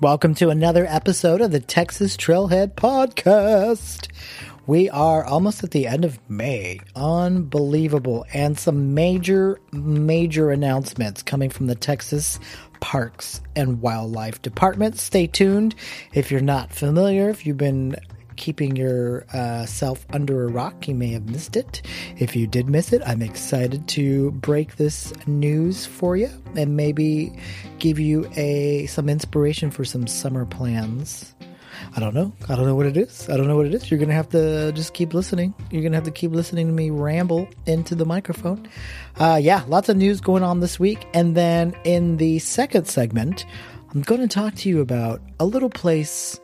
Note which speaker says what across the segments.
Speaker 1: Welcome to another episode of the Texas Trailhead Podcast. We are almost at the end of May. Unbelievable. And some major, major announcements coming from the Texas Parks and Wildlife Department. Stay tuned. If you're not familiar, if you've been keeping yourself uh, under a rock, you may have missed it. If you did miss it, I'm excited to break this news for you and maybe give you a some inspiration for some summer plans. I don't know. I don't know what it is. I don't know what it is. You're going to have to just keep listening. You're going to have to keep listening to me ramble into the microphone. Uh, yeah, lots of news going on this week. And then in the second segment, I'm going to talk to you about a little place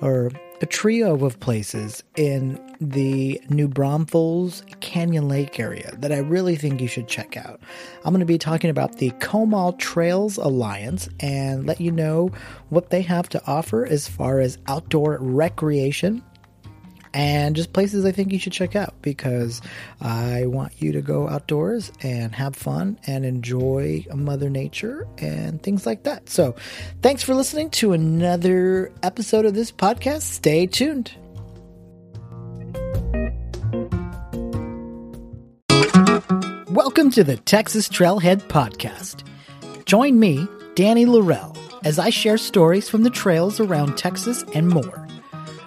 Speaker 1: or a trio of places in the New Braunfels Canyon Lake area that I really think you should check out. I'm going to be talking about the Comal Trails Alliance and let you know what they have to offer as far as outdoor recreation and just places I think you should check out because I want you to go outdoors and have fun and enjoy Mother Nature and things like that. So, thanks for listening to another episode of this podcast. Stay tuned. Welcome to the Texas Trailhead Podcast. Join me, Danny Laurel, as I share stories from the trails around Texas and more.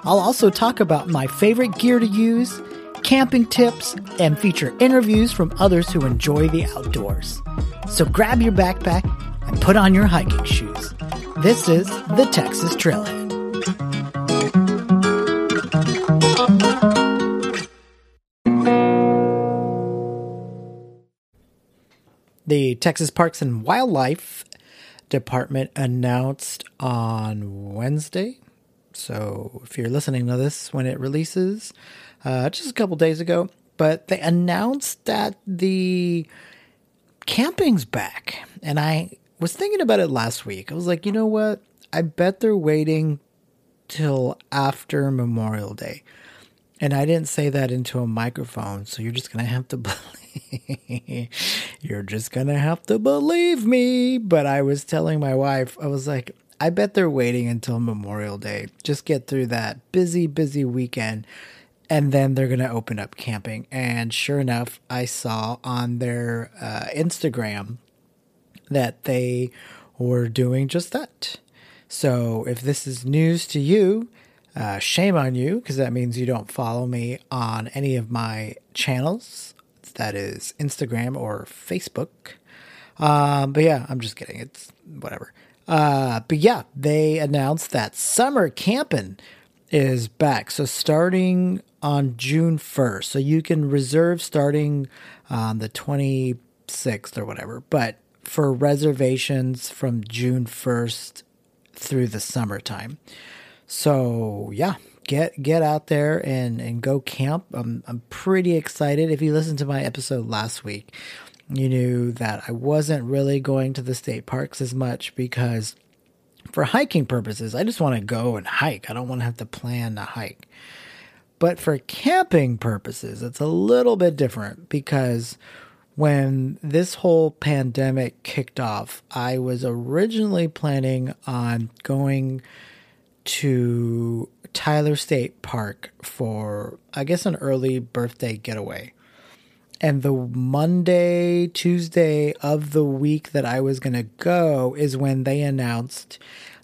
Speaker 1: I'll also talk about my favorite gear to use, camping tips, and feature interviews from others who enjoy the outdoors. So grab your backpack and put on your hiking shoes. This is the Texas Trailhead. The Texas Parks and Wildlife Department announced on Wednesday, so if you're listening to this when it releases, uh, just a couple days ago, but they announced that the camping's back. And I was thinking about it last week. I was like, you know what? I bet they're waiting till after Memorial Day. And I didn't say that into a microphone, so you're just to have to believe. you're just to have to believe me. But I was telling my wife, I was like, I bet they're waiting until Memorial Day. Just get through that busy, busy weekend. And then they're going to open up camping. And sure enough, I saw on their uh, Instagram that they were doing just that. So if this is news to you, uh, shame on you, because that means you don't follow me on any of my channels. That is Instagram or Facebook. Um, but yeah, I'm just kidding. It's whatever. Uh, but yeah, they announced that summer camping is back. So starting on June 1st. So you can reserve starting on the 26th or whatever. But for reservations from June 1st through the summertime. So yeah, get get out there and and go camp. I'm I'm pretty excited. If you listened to my episode last week, you knew that I wasn't really going to the state parks as much because for hiking purposes, I just want to go and hike. I don't want to have to plan a hike. But for camping purposes, it's a little bit different because when this whole pandemic kicked off, I was originally planning on going to Tyler State Park for, I guess, an early birthday getaway and the Monday, Tuesday of the week that I was going to go is when they announced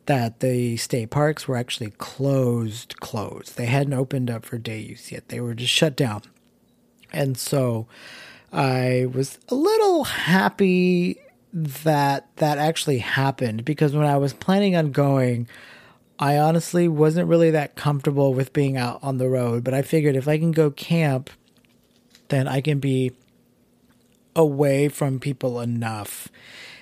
Speaker 1: that the state parks were actually closed, closed. They hadn't opened up for day use yet. They were just shut down. And so I was a little happy that that actually happened because when I was planning on going, I honestly wasn't really that comfortable with being out on the road, but I figured if I can go camp then I can be away from people enough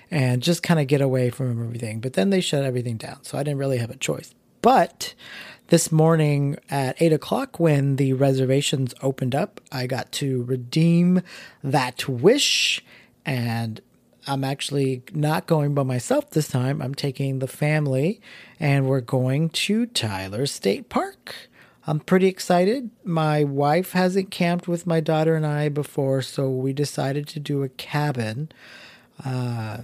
Speaker 1: and just kind of get away from everything. But then they shut everything down. So I didn't really have a choice. But this morning at eight o'clock, when the reservations opened up, I got to redeem that wish. And I'm actually not going by myself this time. I'm taking the family and we're going to Tyler State Park. I'm pretty excited. My wife hasn't camped with my daughter and I before, so we decided to do a cabin. Uh,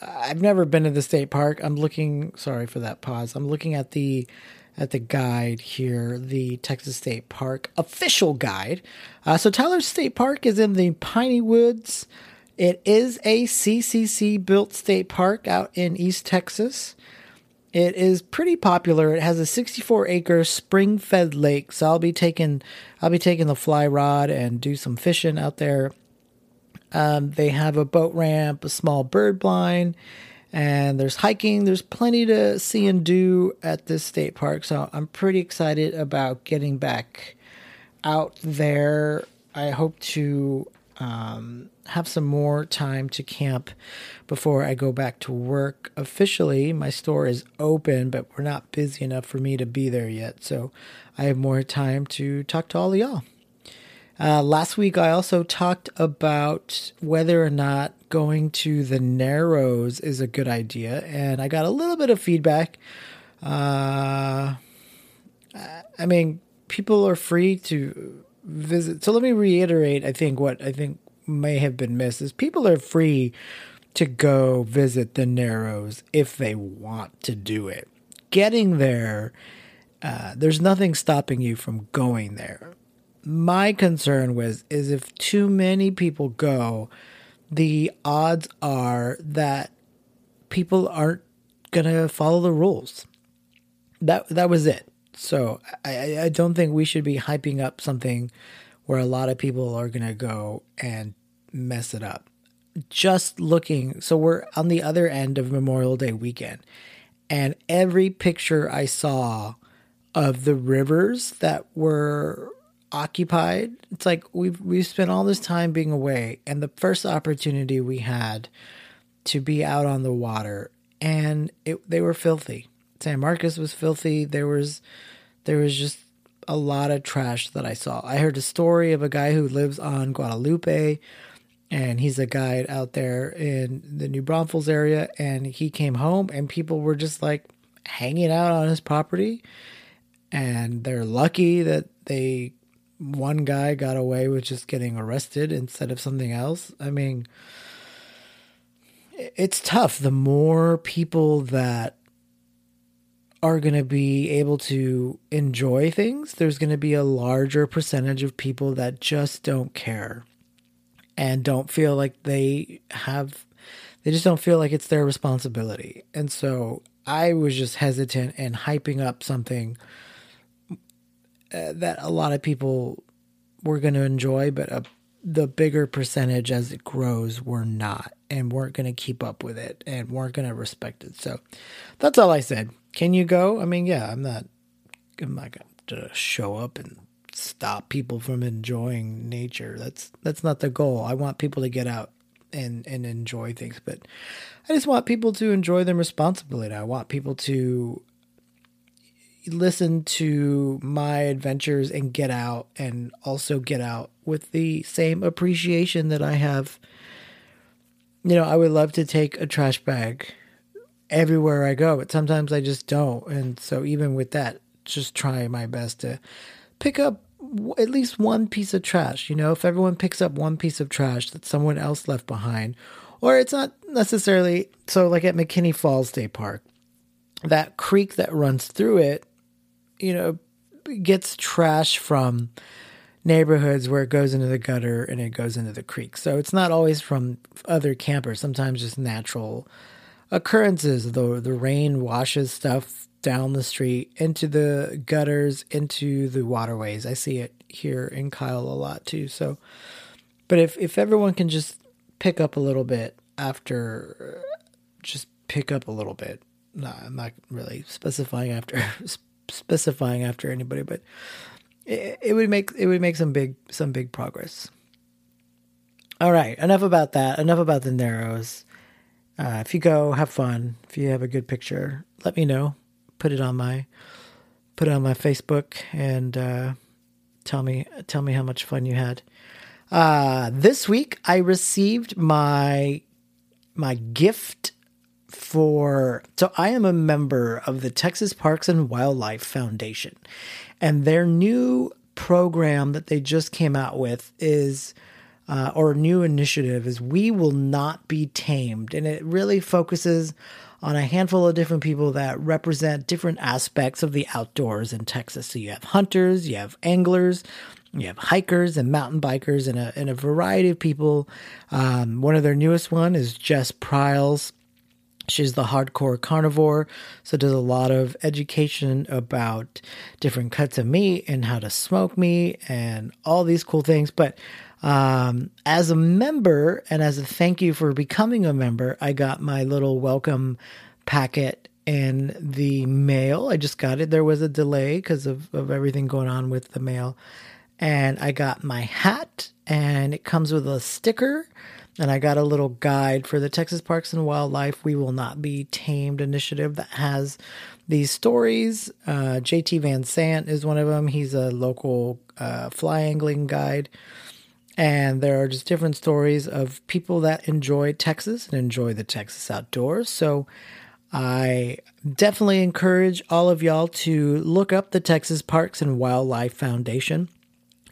Speaker 1: I've never been to the state park. I'm looking. Sorry for that pause. I'm looking at the at the guide here, the Texas State Park official guide. Uh, so Tyler State Park is in the Piney Woods. It is a CCC built state park out in East Texas. It is pretty popular. It has a 64 acre spring fed lake, so I'll be taking I'll be taking the fly rod and do some fishing out there. Um, they have a boat ramp, a small bird blind, and there's hiking. There's plenty to see and do at this state park, so I'm pretty excited about getting back out there. I hope to um, have some more time to camp before I go back to work. Officially, my store is open, but we're not busy enough for me to be there yet. So I have more time to talk to all of y'all. Uh, last week, I also talked about whether or not going to the Narrows is a good idea, and I got a little bit of feedback. Uh, I mean, people are free to visit. So let me reiterate. I think what I think may have been missed is people are free to go visit the Narrows if they want to do it. Getting there, uh, there's nothing stopping you from going there. My concern was is if too many people go, the odds are that people aren't gonna follow the rules. That that was it. So I, I don't think we should be hyping up something where a lot of people are going to go and mess it up. Just looking, so we're on the other end of Memorial Day weekend, and every picture I saw of the rivers that were occupied, it's like we've we've spent all this time being away, and the first opportunity we had to be out on the water, and it, they were filthy. San Marcos was filthy. There was there was just a lot of trash that I saw. I heard a story of a guy who lives on Guadalupe and he's a guide out there in the New Braunfels area and he came home and people were just like hanging out on his property and they're lucky that they one guy got away with just getting arrested instead of something else. I mean, it's tough. The more people that are going to be able to enjoy things, there's going to be a larger percentage of people that just don't care and don't feel like they have, they just don't feel like it's their responsibility. And so I was just hesitant and hyping up something uh, that a lot of people were going to enjoy, but a, the bigger percentage as it grows were not and weren't going to keep up with it and weren't going to respect it. So that's all I said. Can you go? I mean, yeah, I'm not. I'm not going to show up and stop people from enjoying nature. That's that's not the goal. I want people to get out and and enjoy things, but I just want people to enjoy them responsibly. I want people to listen to my adventures and get out and also get out with the same appreciation that I have. You know, I would love to take a trash bag everywhere I go, but sometimes I just don't. And so even with that, just try my best to pick up at least one piece of trash. You know, if everyone picks up one piece of trash that someone else left behind, or it's not necessarily so like at McKinney Falls State Park, that creek that runs through it, you know, gets trash from neighborhoods where it goes into the gutter and it goes into the creek. So it's not always from other campers, sometimes just natural occurrences. The the rain washes stuff down the street into the gutters, into the waterways. I see it here in Kyle a lot too. So, but if if everyone can just pick up a little bit after, uh, just pick up a little bit. No, I'm not really specifying after specifying after anybody, but it, it would make it would make some big some big progress. All right, enough about that. Enough about the narrows. Uh, if you go, have fun. If you have a good picture, let me know. Put it on my put it on my Facebook and uh, tell me tell me how much fun you had. Uh, this week I received my my gift for so I am a member of the Texas Parks and Wildlife Foundation, and their new program that they just came out with is uh, or new initiative is We Will Not Be Tamed. And it really focuses on a handful of different people that represent different aspects of the outdoors in Texas. So you have hunters, you have anglers, you have hikers and mountain bikers, and a, and a variety of people. Um, one of their newest one is Jess Pryles. She's the hardcore carnivore, so does a lot of education about different cuts of meat and how to smoke meat and all these cool things. But um, as a member and as a thank you for becoming a member, I got my little welcome packet in the mail. I just got it. There was a delay because of, of everything going on with the mail. And I got my hat, and it comes with a sticker. And I got a little guide for the Texas Parks and Wildlife We Will Not Be Tamed initiative that has these stories. Uh, JT Van Zandt is one of them. He's a local uh, fly angling guide and there are just different stories of people that enjoy Texas and enjoy the Texas outdoors. So I definitely encourage all of y'all to look up the Texas Parks and Wildlife Foundation.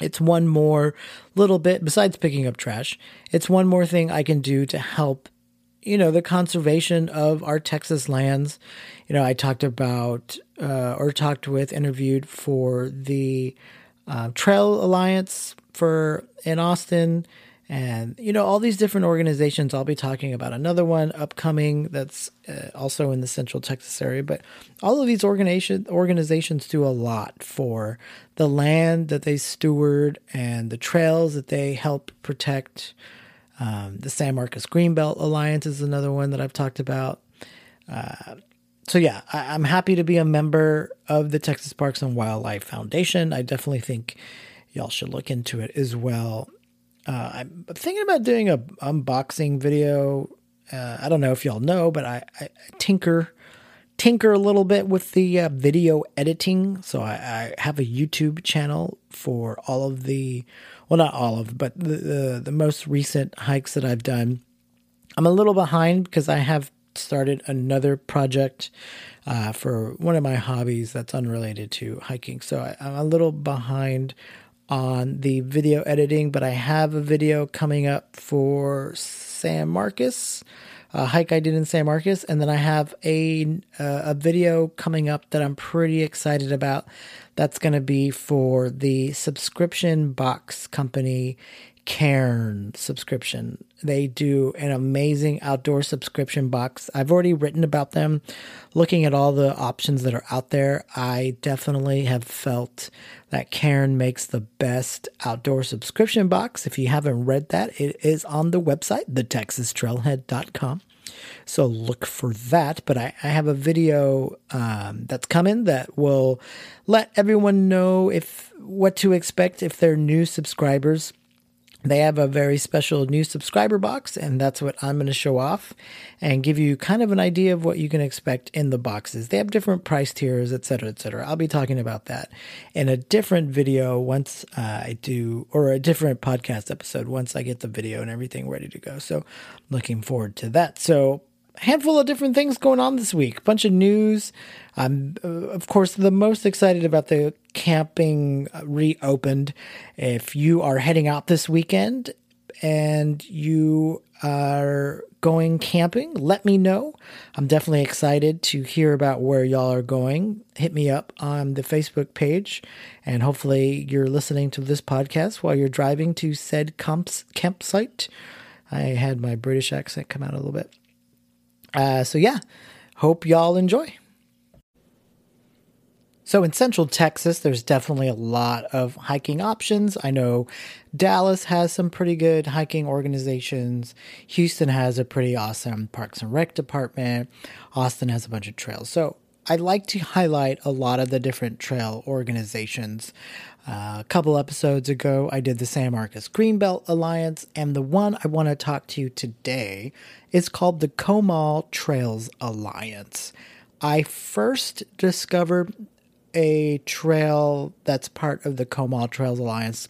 Speaker 1: It's one more little bit, besides picking up trash, it's one more thing I can do to help, you know, the conservation of our Texas lands. You know, I talked about, uh, or talked with, interviewed for the uh, Trail Alliance for in Austin. And you know all these different organizations i'll be talking about. Another one upcoming that's uh, also in the central texas area. But all of these organization, organizations do a lot for the land that they steward and the trails that they help protect. Um, the san marcos greenbelt alliance is another one that i've talked about. Uh, so yeah I, i'm happy to be a member of the texas parks and wildlife foundation. I definitely think y'all should look into it as well. Uh, I'm thinking about doing a unboxing video. Uh, I don't know if y'all know, but I, I, tinker tinker a little bit with the uh, video editing. So I, I, have a YouTube channel for all of the, well, not all of, but the, the, the most recent hikes that I've done. I'm a little behind because I have started another project uh, for one of my hobbies that's unrelated to hiking. So I, I'm a little behind on the video editing, but I have a video coming up for San Marcos, a hike I did in San Marcos, and then I have a uh, a video coming up that I'm pretty excited about. That's going to be for the subscription box company Cairn subscription. They do an amazing outdoor subscription box. I've already written about them. Looking at all the options that are out there, I definitely have felt that Cairn makes the best outdoor subscription box. If you haven't read that, it is on the website, thetexastrailhead.com. So look for that. But I, I have a video um, that's coming that will let everyone know if what to expect if they're new subscribers they have a very special new subscriber box, and that's what I'm going to show off and give you kind of an idea of what you can expect in the boxes. They have different price tiers, etc., etc. I'll be talking about that in a different video once uh, I do, or a different podcast episode once I get the video and everything ready to go. So, looking forward to that. So, handful of different things going on this week. A Bunch of news. I'm, uh, of course, the most excited about the camping reopened. If you are heading out this weekend and you are going camping, let me know. I'm definitely excited to hear about where y'all are going. Hit me up on the Facebook page, and hopefully, you're listening to this podcast while you're driving to said camps, campsite. I had my British accent come out a little bit. Uh, so, yeah, hope y'all enjoy. So, in central Texas, there's definitely a lot of hiking options. I know Dallas has some pretty good hiking organizations. Houston has a pretty awesome Parks and Rec department. Austin has a bunch of trails. So, I'd like to highlight a lot of the different trail organizations. A couple episodes ago, I did the San Marcos Greenbelt Alliance, and the one I want to talk to you today is called the Comal Trails Alliance. I first discovered a trail that's part of the Comal Trails Alliance.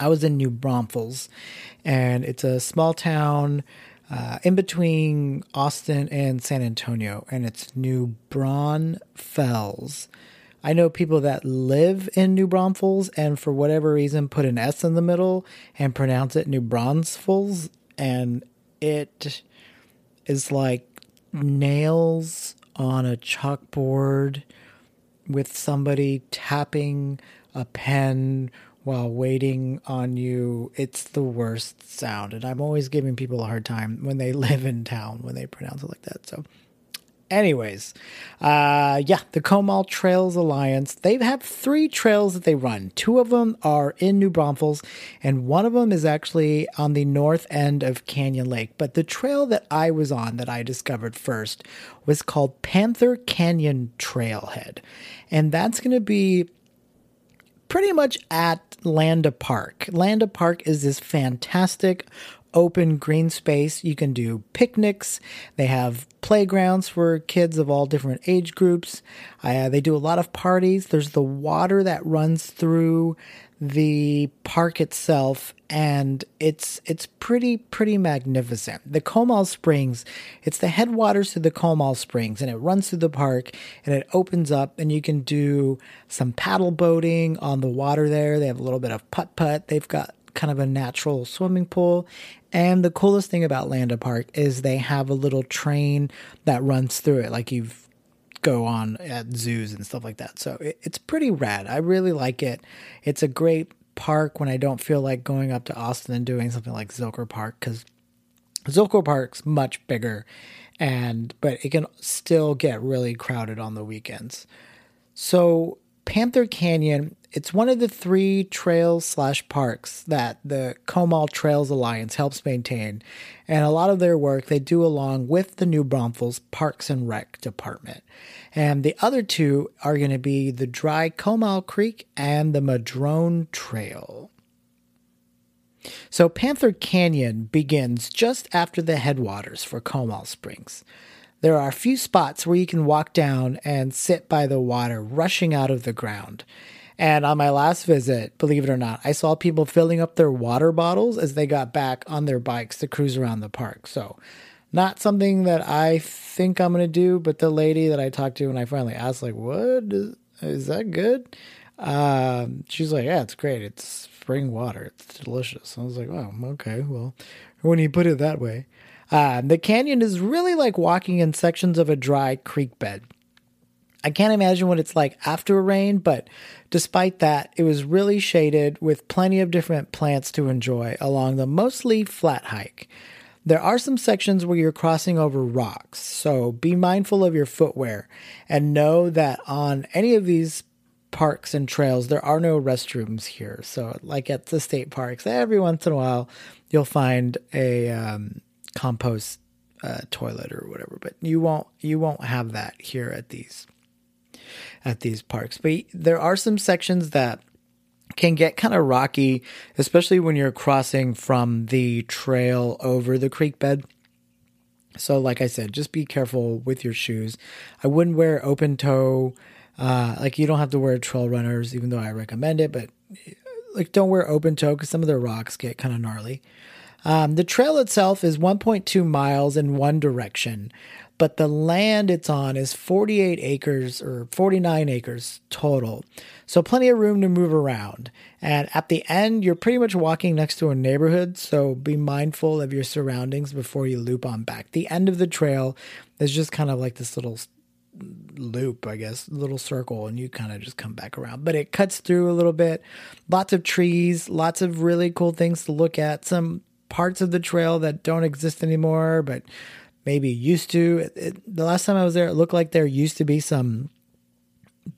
Speaker 1: I was in New Braunfels, and it's a small town uh, in between Austin and San Antonio, and it's New Braunfels. I know people that live in New Braunfels and for whatever reason put an S in the middle and pronounce it New Braunsfels, and it is like nails on a chalkboard with somebody tapping a pen while waiting on you. It's the worst sound. And I'm always giving people a hard time when they live in town when they pronounce it like that. So, anyways, uh, yeah, the Comal Trails Alliance, they have three trails that they run. Two of them are in New Braunfels, and one of them is actually on the north end of Canyon Lake. But the trail that I was on that I discovered first was called Panther Canyon Trailhead. And that's going to be pretty much at Landa Park. Landa Park is this fantastic open green space. You can do picnics. They have playgrounds for kids of all different age groups. Uh, they do a lot of parties. There's the water that runs through the park itself and it's it's pretty pretty magnificent. The Comal Springs, it's the headwaters to the Comal Springs and it runs through the park and it opens up and you can do some paddle boating on the water there. They have a little bit of putt-putt. They've got kind of a natural swimming pool. And the coolest thing about Landa Park is they have a little train that runs through it like you've go on at zoos and stuff like that. So it, it's pretty rad. I really like it. It's a great park when I don't feel like going up to Austin and doing something like Zilker Park because Zilker Park's much bigger and but it can still get really crowded on the weekends. So Panther Canyon it's one of the three trails slash parks that the Comal Trails Alliance helps maintain, and a lot of their work they do along with the New Braunfels Parks and Rec Department. And the other two are going to be the Dry Comal Creek and the Madrone Trail. So Panther Canyon begins just after the headwaters for Comal Springs. There are a few spots where you can walk down and sit by the water rushing out of the ground. And on my last visit, believe it or not, I saw people filling up their water bottles as they got back on their bikes to cruise around the park. So, not something that I think I'm going to do, but the lady that I talked to when I finally asked, like, what is, that good? Um, she's like, yeah, it's great. It's spring water. It's delicious. I was like, oh, okay. Well, when you put it that way, uh, the canyon is really like walking in sections of a dry creek bed. I can't imagine what it's like after a rain, but despite that, it was really shaded with plenty of different plants to enjoy along the mostly flat hike. There are some sections where you're crossing over rocks, so be mindful of your footwear and know that on any of these parks and trails, there are no restrooms here. So, like at the state parks, every once in a while, you'll find a um, compost uh, toilet or whatever, but you won't you won't have that here at these at these parks. But there are some sections that can get kind of rocky, especially when you're crossing from the trail over the creek bed. So, like I said, just be careful with your shoes. I wouldn't wear open toe. Uh, like you don't have to wear trail runners, even though I recommend it. But like, don't wear open toe because some of the rocks get kind of gnarly. Um, the trail itself is 1.2 miles in one direction, but the land it's on is 48 acres or 49 acres total. So plenty of room to move around. And at the end, you're pretty much walking next to a neighborhood, so be mindful of your surroundings before you loop on back. The end of the trail is just kind of like this little loop, I guess, little circle, and you kind of just come back around. But it cuts through a little bit. Lots of trees, lots of really cool things to look at. Some parts of the trail that don't exist anymore, but maybe used to. It, it, the last time I was there, it looked like there used to be some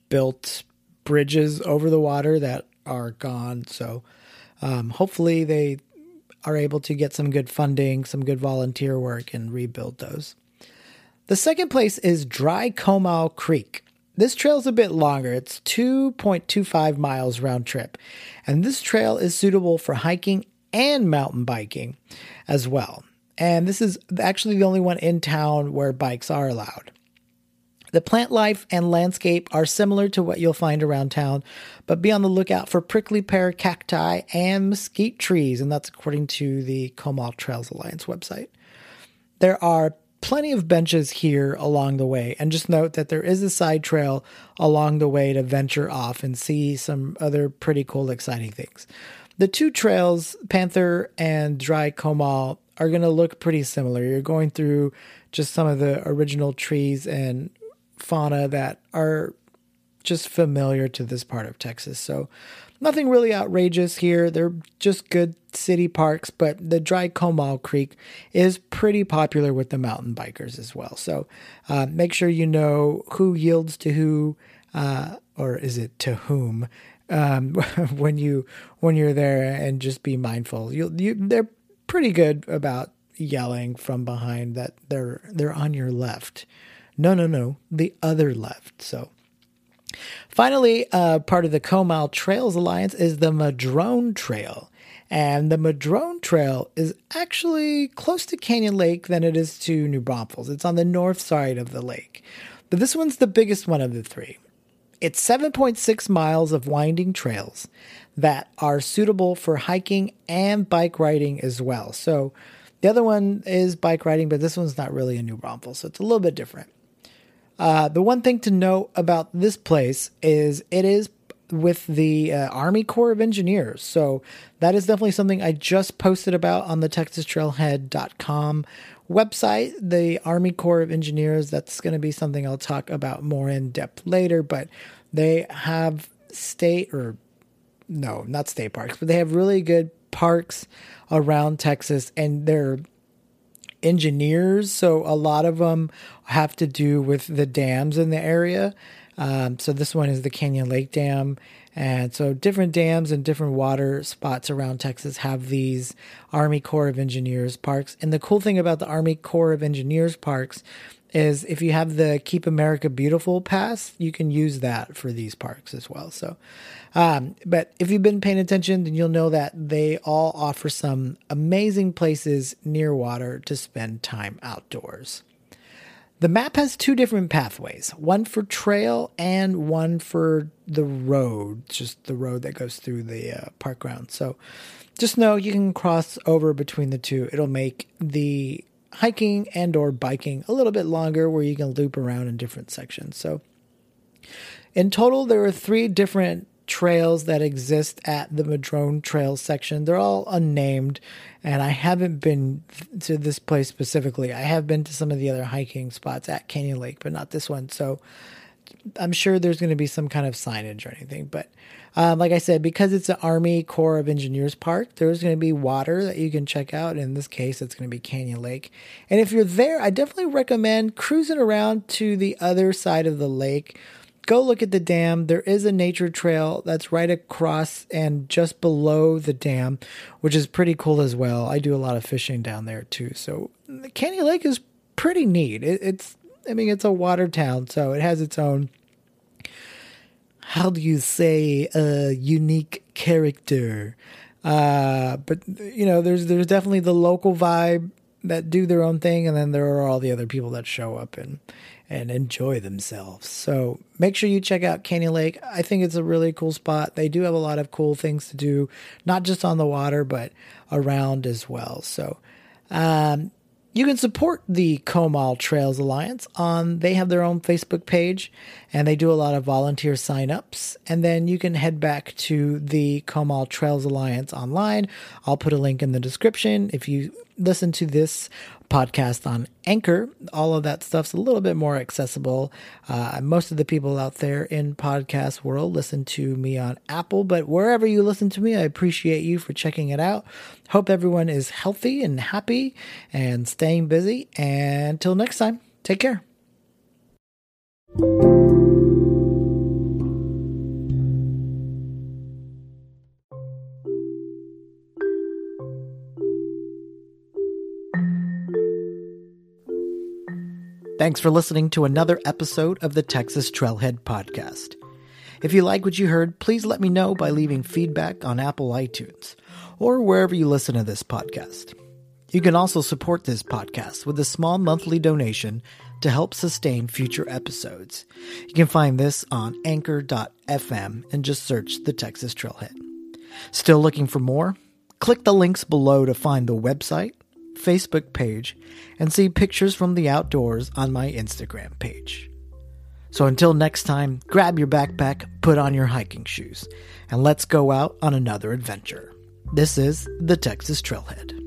Speaker 1: built bridges over the water that are gone. So um, hopefully they are able to get some good funding, some good volunteer work, and rebuild those. The second place is Dry Comal Creek. This trail is a bit longer. It's 2.25 miles round trip. And this trail is suitable for hiking and mountain biking as well. And this is actually the only one in town where bikes are allowed. The plant life and landscape are similar to what you'll find around town, but be on the lookout for prickly pear cacti and mesquite trees, and that's according to the Comal Trails Alliance website. There are plenty of benches here along the way. And just note that there is a side trail along the way to venture off and see some other pretty cool, exciting things. The two trails, Panther and Dry Comal, are going to look pretty similar. You're going through just some of the original trees and fauna that are just familiar to this part of Texas. So nothing really outrageous here. They're just good city parks, but the Dry Comal Creek is pretty popular with the mountain bikers as well. So uh, make sure you know who yields to who, uh, or is it to whom, um, when you when you're there, and just be mindful. You, you they're pretty good about yelling from behind that they're they're on your left. No, no, no, the other left. So Finally, uh, part of the Comal Trails Alliance is the Madrone Trail. And the Madrone Trail is actually close to Canyon Lake than it is to New Braunfels. It's on the north side of the lake. But this one's the biggest one of the three. It's 7.6 miles of winding trails that are suitable for hiking and bike riding as well. So the other one is bike riding, but this one's not really a New Braunfels, so it's a little bit different. Uh, the one thing to note about this place is it is with the uh, Army Corps of Engineers. So that is definitely something I just posted about on the TexasTrailhead.com website. The Army Corps of Engineers, that's going to be something I'll talk about more in depth later, but they have state or no, not state parks, but they have really good parks around Texas and they're engineers. So a lot of them have to do with the dams in the area. Um, so this one is the Canyon Lake Dam. And so different dams and different water spots around Texas have these Army Corps of Engineers parks. And the cool thing about the Army Corps of Engineers parks is if you have the Keep America Beautiful pass, you can use that for these parks as well. So, um, but if you've been paying attention, then you'll know that they all offer some amazing places near water to spend time outdoors. The map has two different pathways one for trail and one for the road, just the road that goes through the uh, park ground. So just know you can cross over between the two. It'll make the hiking and or biking a little bit longer where you can loop around in different sections. So in total there are 3 different trails that exist at the Madrone Trail section. They're all unnamed and I haven't been to this place specifically. I have been to some of the other hiking spots at Canyon Lake, but not this one. So I'm sure there's going to be some kind of signage or anything, but um, like I said, because it's an Army Corps of Engineers park, there's going to be water that you can check out. In this case, it's going to be Canyon Lake. And if you're there, I definitely recommend cruising around to the other side of the lake. Go look at the dam. There is a nature trail that's right across and just below the dam, which is pretty cool as well. I do a lot of fishing down there too. So Canyon Lake is pretty neat. It, it's, I mean, it's a water town, so it has its own how do you say a unique character uh, but you know there's there's definitely the local vibe that do their own thing and then there are all the other people that show up and and enjoy themselves. So make sure you check out canyon lake. I think it's a really cool spot. They do have a lot of cool things to do not just on the water but around as well. So um, you can support the Comal Trails Alliance on they have their own Facebook page and they do a lot of volunteer signups. And then you can head back to the Comal Trails Alliance online. I'll put a link in the description. If you listen to this podcast on Anchor. All of that stuff's a little bit more accessible. Uh, most of the people out there in podcast world listen to me on Apple, but wherever you listen to me, I appreciate you for checking it out. Hope everyone is healthy and happy and staying busy. And until next time, take care. Thanks for listening to another episode of the Texas Trailhead Podcast. If you like what you heard, please let me know by leaving feedback on Apple iTunes or wherever you listen to this podcast. You can also support this podcast with a small monthly donation to help sustain future episodes. You can find this on anchor.fm and just search the Texas Trailhead. Still looking for more? Click the links below to find the website, Facebook page and see pictures from the outdoors on my Instagram page. So until next time, grab your backpack, put on your hiking shoes, and let's go out on another adventure. This is the Texas Trailhead.